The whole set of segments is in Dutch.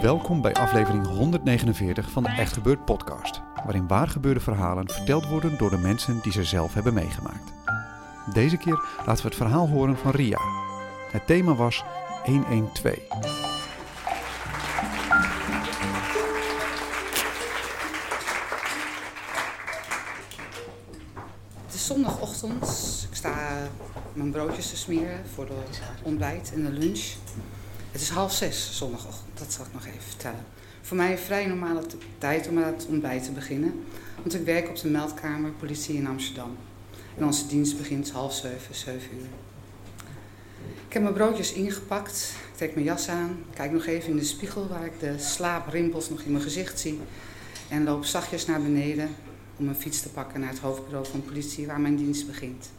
Welkom bij aflevering 149 van de Echt Gebeurd podcast, waarin waargebeurde verhalen verteld worden door de mensen die ze zelf hebben meegemaakt. Deze keer laten we het verhaal horen van Ria. Het thema was 112. Het is zondagochtend. Ik sta mijn broodjes te smeren voor de ontbijt en de lunch. Het is half zes zondagochtend, dat zal ik nog even vertellen. Voor mij een vrij normale tijd om aan het ontbijt te beginnen. Want ik werk op de meldkamer politie in Amsterdam. En onze dienst begint half zeven, zeven uur. Ik heb mijn broodjes ingepakt. Ik trek mijn jas aan. Kijk nog even in de spiegel waar ik de slaaprimpels nog in mijn gezicht zie. En loop zachtjes naar beneden om een fiets te pakken naar het hoofdbureau van politie waar mijn dienst begint.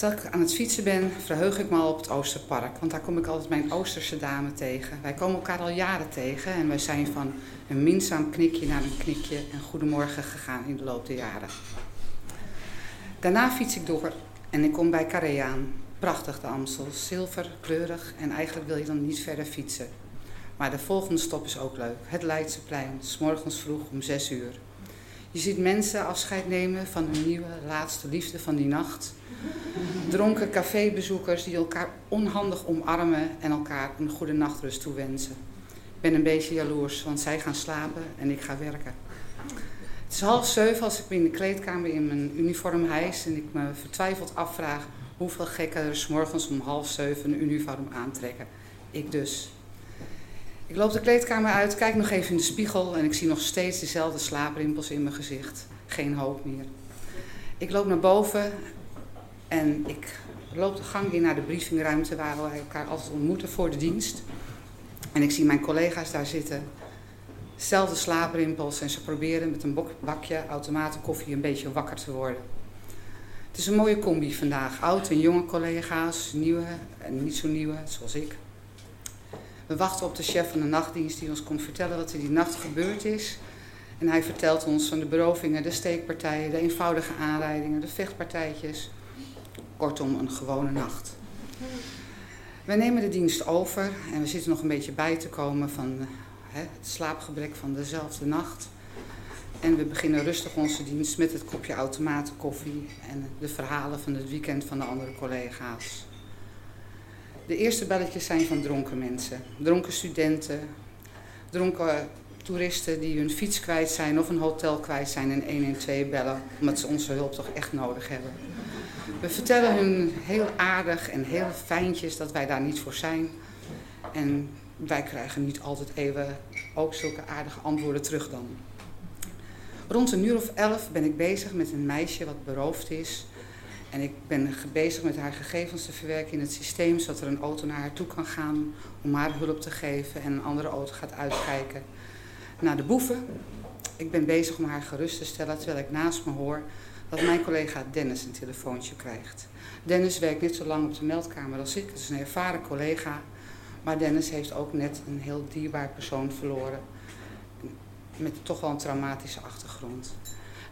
Terwijl ik aan het fietsen ben, verheug ik me al op het Oosterpark. Want daar kom ik altijd mijn Oosterse dame tegen. Wij komen elkaar al jaren tegen en wij zijn van een minzaam knikje naar een knikje en goedemorgen gegaan in de loop der jaren. Daarna fiets ik door en ik kom bij Carré aan. Prachtig de Amstel, zilver, kleurig en eigenlijk wil je dan niet verder fietsen. Maar de volgende stop is ook leuk. Het Leidseplein, s morgens vroeg om 6 uur. Je ziet mensen afscheid nemen van hun nieuwe, laatste liefde van die nacht. Dronken cafébezoekers die elkaar onhandig omarmen en elkaar een goede nachtrust toewensen. Ik ben een beetje jaloers, want zij gaan slapen en ik ga werken. Het is half zeven als ik in de kleedkamer in mijn uniform hijs en ik me vertwijfeld afvraag hoeveel gekken er 's morgens om half zeven een uniform aantrekken. Ik dus. Ik loop de kleedkamer uit, kijk nog even in de spiegel en ik zie nog steeds dezelfde slaaprimpels in mijn gezicht. Geen hoop meer. Ik loop naar boven en ik loop de gang in naar de briefingruimte waar wij elkaar altijd ontmoeten voor de dienst. En ik zie mijn collega's daar zitten. Zelfde slaaprimpels en ze proberen met een bakje automatenkoffie een beetje wakker te worden. Het is een mooie combi vandaag. Oud en jonge collega's, nieuwe en niet zo nieuwe, zoals ik. We wachten op de chef van de nachtdienst die ons komt vertellen wat er die nacht gebeurd is. En hij vertelt ons van de berovingen, de steekpartijen, de eenvoudige aanrijdingen, de vechtpartijtjes. Kortom, een gewone nacht. Wij nemen de dienst over en we zitten nog een beetje bij te komen van hè, het slaapgebrek van dezelfde nacht. En we beginnen rustig onze dienst met het kopje automatenkoffie en de verhalen van het weekend van de andere collega's. De eerste belletjes zijn van dronken mensen. Dronken studenten, dronken toeristen die hun fiets kwijt zijn of een hotel kwijt zijn en 112 bellen, omdat ze onze hulp toch echt nodig hebben. We vertellen hun heel aardig en heel fijntjes dat wij daar niet voor zijn. En wij krijgen niet altijd even ook zulke aardige antwoorden terug dan. Rond een uur of elf ben ik bezig met een meisje wat beroofd is. En ik ben bezig met haar gegevens te verwerken in het systeem, zodat er een auto naar haar toe kan gaan om haar hulp te geven en een andere auto gaat uitkijken naar de boeven. Ik ben bezig om haar gerust te stellen, terwijl ik naast me hoor dat mijn collega Dennis een telefoontje krijgt. Dennis werkt net zo lang op de meldkamer als ik, het is een ervaren collega. Maar Dennis heeft ook net een heel dierbaar persoon verloren. Met toch wel een traumatische achtergrond.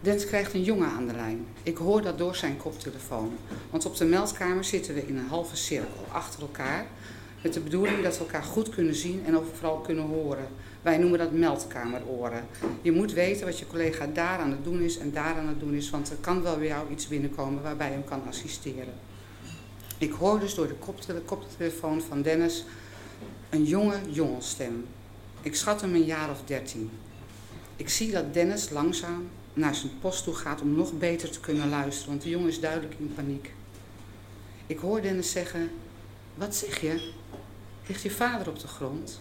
Dennis krijgt een jongen aan de lijn. Ik hoor dat door zijn koptelefoon. Want op de meldkamer zitten we in een halve cirkel achter elkaar. Met de bedoeling dat we elkaar goed kunnen zien en ook vooral kunnen horen. Wij noemen dat meldkameroren. Je moet weten wat je collega daar aan het doen is en daar aan het doen is. Want er kan wel bij jou iets binnenkomen waarbij je hem kan assisteren. Ik hoor dus door de koptele- koptelefoon van Dennis een jonge jongensstem. Ik schat hem een jaar of dertien. Ik zie dat Dennis langzaam naar zijn post toe gaat om nog beter te kunnen luisteren, want de jongen is duidelijk in paniek. Ik hoor Dennis zeggen: Wat zeg je? Ligt je vader op de grond?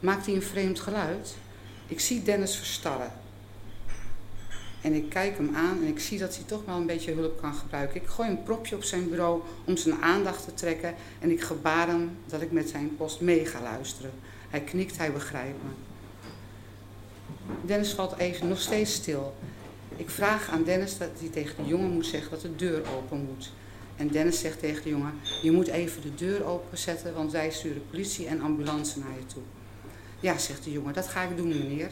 Maakt hij een vreemd geluid? Ik zie Dennis verstarren. En ik kijk hem aan en ik zie dat hij toch wel een beetje hulp kan gebruiken. Ik gooi een propje op zijn bureau om zijn aandacht te trekken en ik gebaar hem dat ik met zijn post mee ga luisteren. Hij knikt, hij begrijpt me. Dennis valt even nog steeds stil. Ik vraag aan Dennis dat hij tegen de jongen moet zeggen dat de deur open moet. En Dennis zegt tegen de jongen, je moet even de deur openzetten, want wij sturen politie en ambulance naar je toe. Ja, zegt de jongen, dat ga ik doen meneer.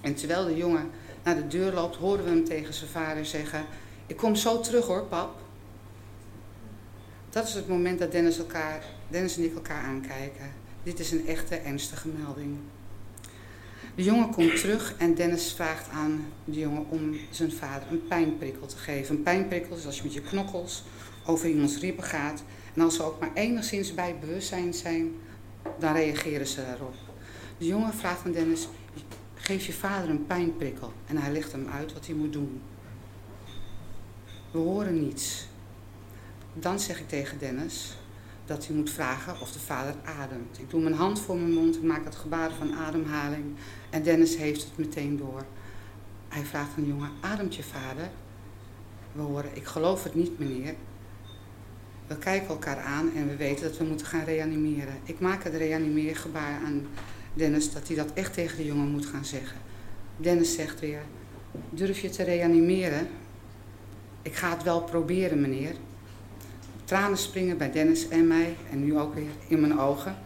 En terwijl de jongen naar de deur loopt, horen we hem tegen zijn vader zeggen, ik kom zo terug hoor, pap. Dat is het moment dat Dennis, elkaar, Dennis en ik elkaar aankijken. Dit is een echte ernstige melding. De jongen komt terug en Dennis vraagt aan de jongen om zijn vader een pijnprikkel te geven. Een pijnprikkel is als je met je knokkels over iemands ribben gaat. En als ze ook maar enigszins bij bewustzijn zijn, dan reageren ze daarop. De jongen vraagt aan Dennis, geef je vader een pijnprikkel. En hij legt hem uit wat hij moet doen. We horen niets. Dan zeg ik tegen Dennis dat hij moet vragen of de vader ademt. Ik doe mijn hand voor mijn mond, ik maak het gebaar van ademhaling. En Dennis heeft het meteen door. Hij vraagt aan de jongen, ademt je vader? We horen, ik geloof het niet meneer. We kijken elkaar aan en we weten dat we moeten gaan reanimeren. Ik maak het reanimeergebaar aan Dennis dat hij dat echt tegen de jongen moet gaan zeggen. Dennis zegt weer, durf je te reanimeren? Ik ga het wel proberen meneer. Tranen springen bij Dennis en mij en nu ook weer in mijn ogen.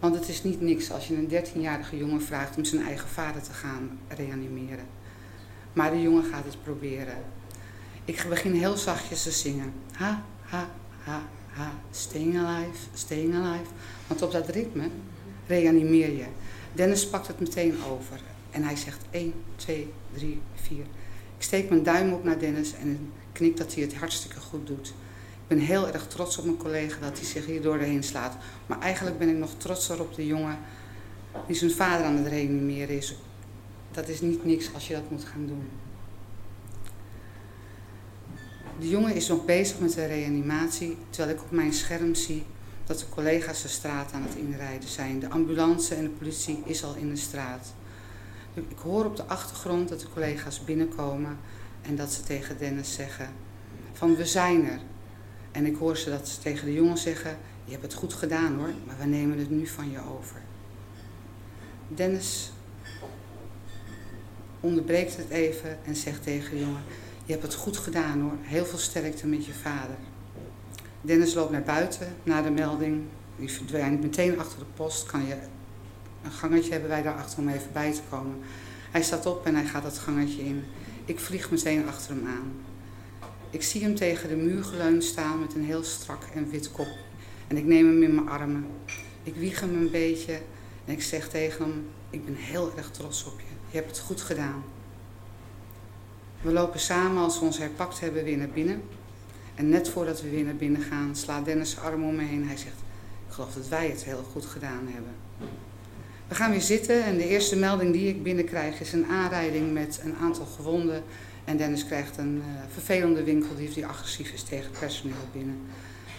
Want het is niet niks als je een 13-jarige jongen vraagt om zijn eigen vader te gaan reanimeren. Maar de jongen gaat het proberen. Ik begin heel zachtjes te zingen. Ha, ha, ha, ha, staying alive, staying alive. Want op dat ritme reanimeer je. Dennis pakt het meteen over. En hij zegt 1, 2, 3, 4. Ik steek mijn duim op naar Dennis en knik dat hij het hartstikke goed doet. Ben heel erg trots op mijn collega dat hij zich hier doorheen slaat. Maar eigenlijk ben ik nog trotser op de jongen die zijn vader aan het reanimeren is. Dat is niet niks als je dat moet gaan doen. De jongen is nog bezig met de reanimatie, terwijl ik op mijn scherm zie dat de collega's de straat aan het inrijden zijn. De ambulance en de politie is al in de straat. Ik hoor op de achtergrond dat de collega's binnenkomen en dat ze tegen Dennis zeggen van we zijn er. En ik hoor ze dat tegen de jongen zeggen, je hebt het goed gedaan hoor, maar we nemen het nu van je over. Dennis onderbreekt het even en zegt tegen de jongen, je hebt het goed gedaan hoor, heel veel sterkte met je vader. Dennis loopt naar buiten na de melding, die verdwijnt meteen achter de post, kan je een gangetje hebben wij daarachter om even bij te komen. Hij staat op en hij gaat dat gangetje in. Ik vlieg meteen achter hem aan. Ik zie hem tegen de muur geleund staan met een heel strak en wit kop. En ik neem hem in mijn armen. Ik wieg hem een beetje en ik zeg tegen hem: Ik ben heel erg trots op je. Je hebt het goed gedaan. We lopen samen als we ons herpakt hebben weer naar binnen. En net voordat we weer naar binnen gaan, slaat Dennis arm om me heen. Hij zegt: Ik geloof dat wij het heel goed gedaan hebben. We gaan weer zitten en de eerste melding die ik binnenkrijg is een aanrijding met een aantal gewonden en Dennis krijgt een uh, vervelende winkeldief die agressief is tegen het personeel binnen.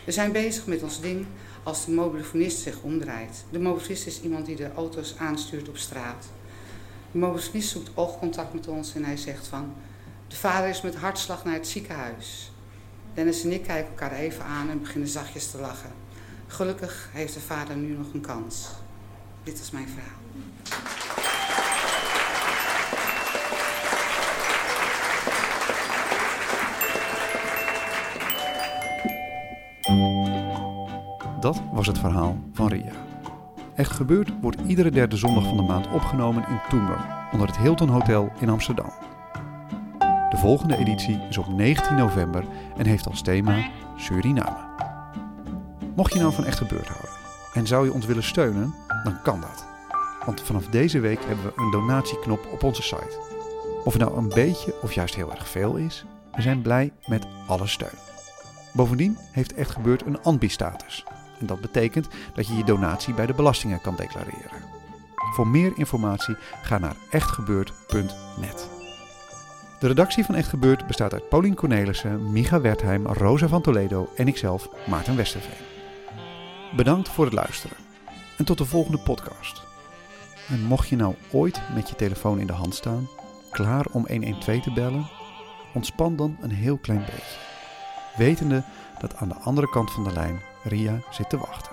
We zijn bezig met ons ding als de mobielefonist zich omdraait. De mobielefonist is iemand die de auto's aanstuurt op straat. De mobielefonist zoekt oogcontact met ons en hij zegt van... De vader is met hartslag naar het ziekenhuis. Dennis en ik kijken elkaar even aan en beginnen zachtjes te lachen. Gelukkig heeft de vader nu nog een kans. Dit is mijn verhaal. Dat was het verhaal van Ria. Echt gebeurd wordt iedere derde zondag van de maand opgenomen in Toemler, onder het Hilton Hotel in Amsterdam. De volgende editie is op 19 november en heeft als thema Suriname. Mocht je nou van Echt Gebeurd houden en zou je ons willen steunen, dan kan dat. Want vanaf deze week hebben we een donatieknop op onze site. Of het nou een beetje of juist heel erg veel is, we zijn blij met alle steun. Bovendien heeft Echt Gebeurd een ambi-status. En dat betekent dat je je donatie bij de belastingen kan declareren. Voor meer informatie ga naar echtgebeurd.net. De redactie van Echt Gebeurd bestaat uit Paulien Cornelissen, Micha Wertheim, Rosa van Toledo en ikzelf, Maarten Westerveen. Bedankt voor het luisteren en tot de volgende podcast. En mocht je nou ooit met je telefoon in de hand staan, Klaar om 112 te bellen? Ontspan dan een heel klein beetje. Wetende dat aan de andere kant van de lijn Ria zit te wachten.